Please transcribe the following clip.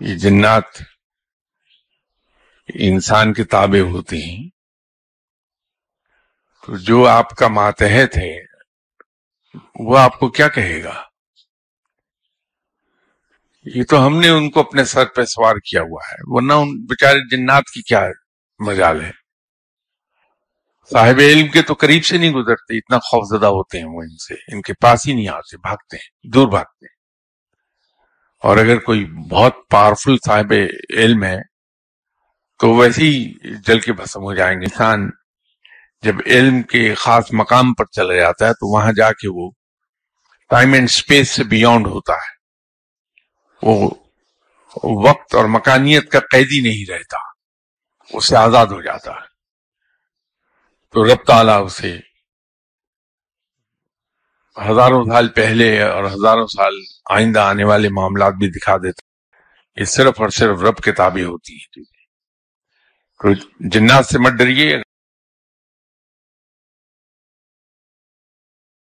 یہ جنات انسان کے تابع ہوتے ہیں۔ تو جو آپ کا ماتحت ہے، وہ آپ کو کیا کہے گا؟ یہ تو ہم نے ان کو اپنے سر پہ سوار کیا ہوا ہے، ورنہ ان بیچارے جنات کی کیا مجال ہے؟ صاحب علم کے تو قریب سے نہیں گزرتے، اتنا خوف زدہ ہوتے ہیں وہ ان سے، ان کے پاس ہی نہیں آتے، بھاگتے ہیں، دور بھاگتے ہیں۔ اور اگر کوئی بہت پاورفل صاحب علم ہے، تو ویسے ہی جل کے بھسم ہو جائیں گے۔ انسان جب علم کے خاص مقام پر چلا جاتا ہے، تو وہاں جا کے وہ ٹائم اینڈ اسپیس سے بیونڈ ہوتا ہے۔ وہ وقت اور مکانیت کا قیدی نہیں رہتا، اس سے آزاد ہو جاتا ہے۔ تو رب تعالیٰ اسے ہزاروں سال پہلے اور ہزاروں سال آئندہ آنے والے معاملات بھی دکھا دیتا یہ صرف اور صرف رب کتابیں ہوتی ہیں۔ تو جنات سے مت ڈریے۔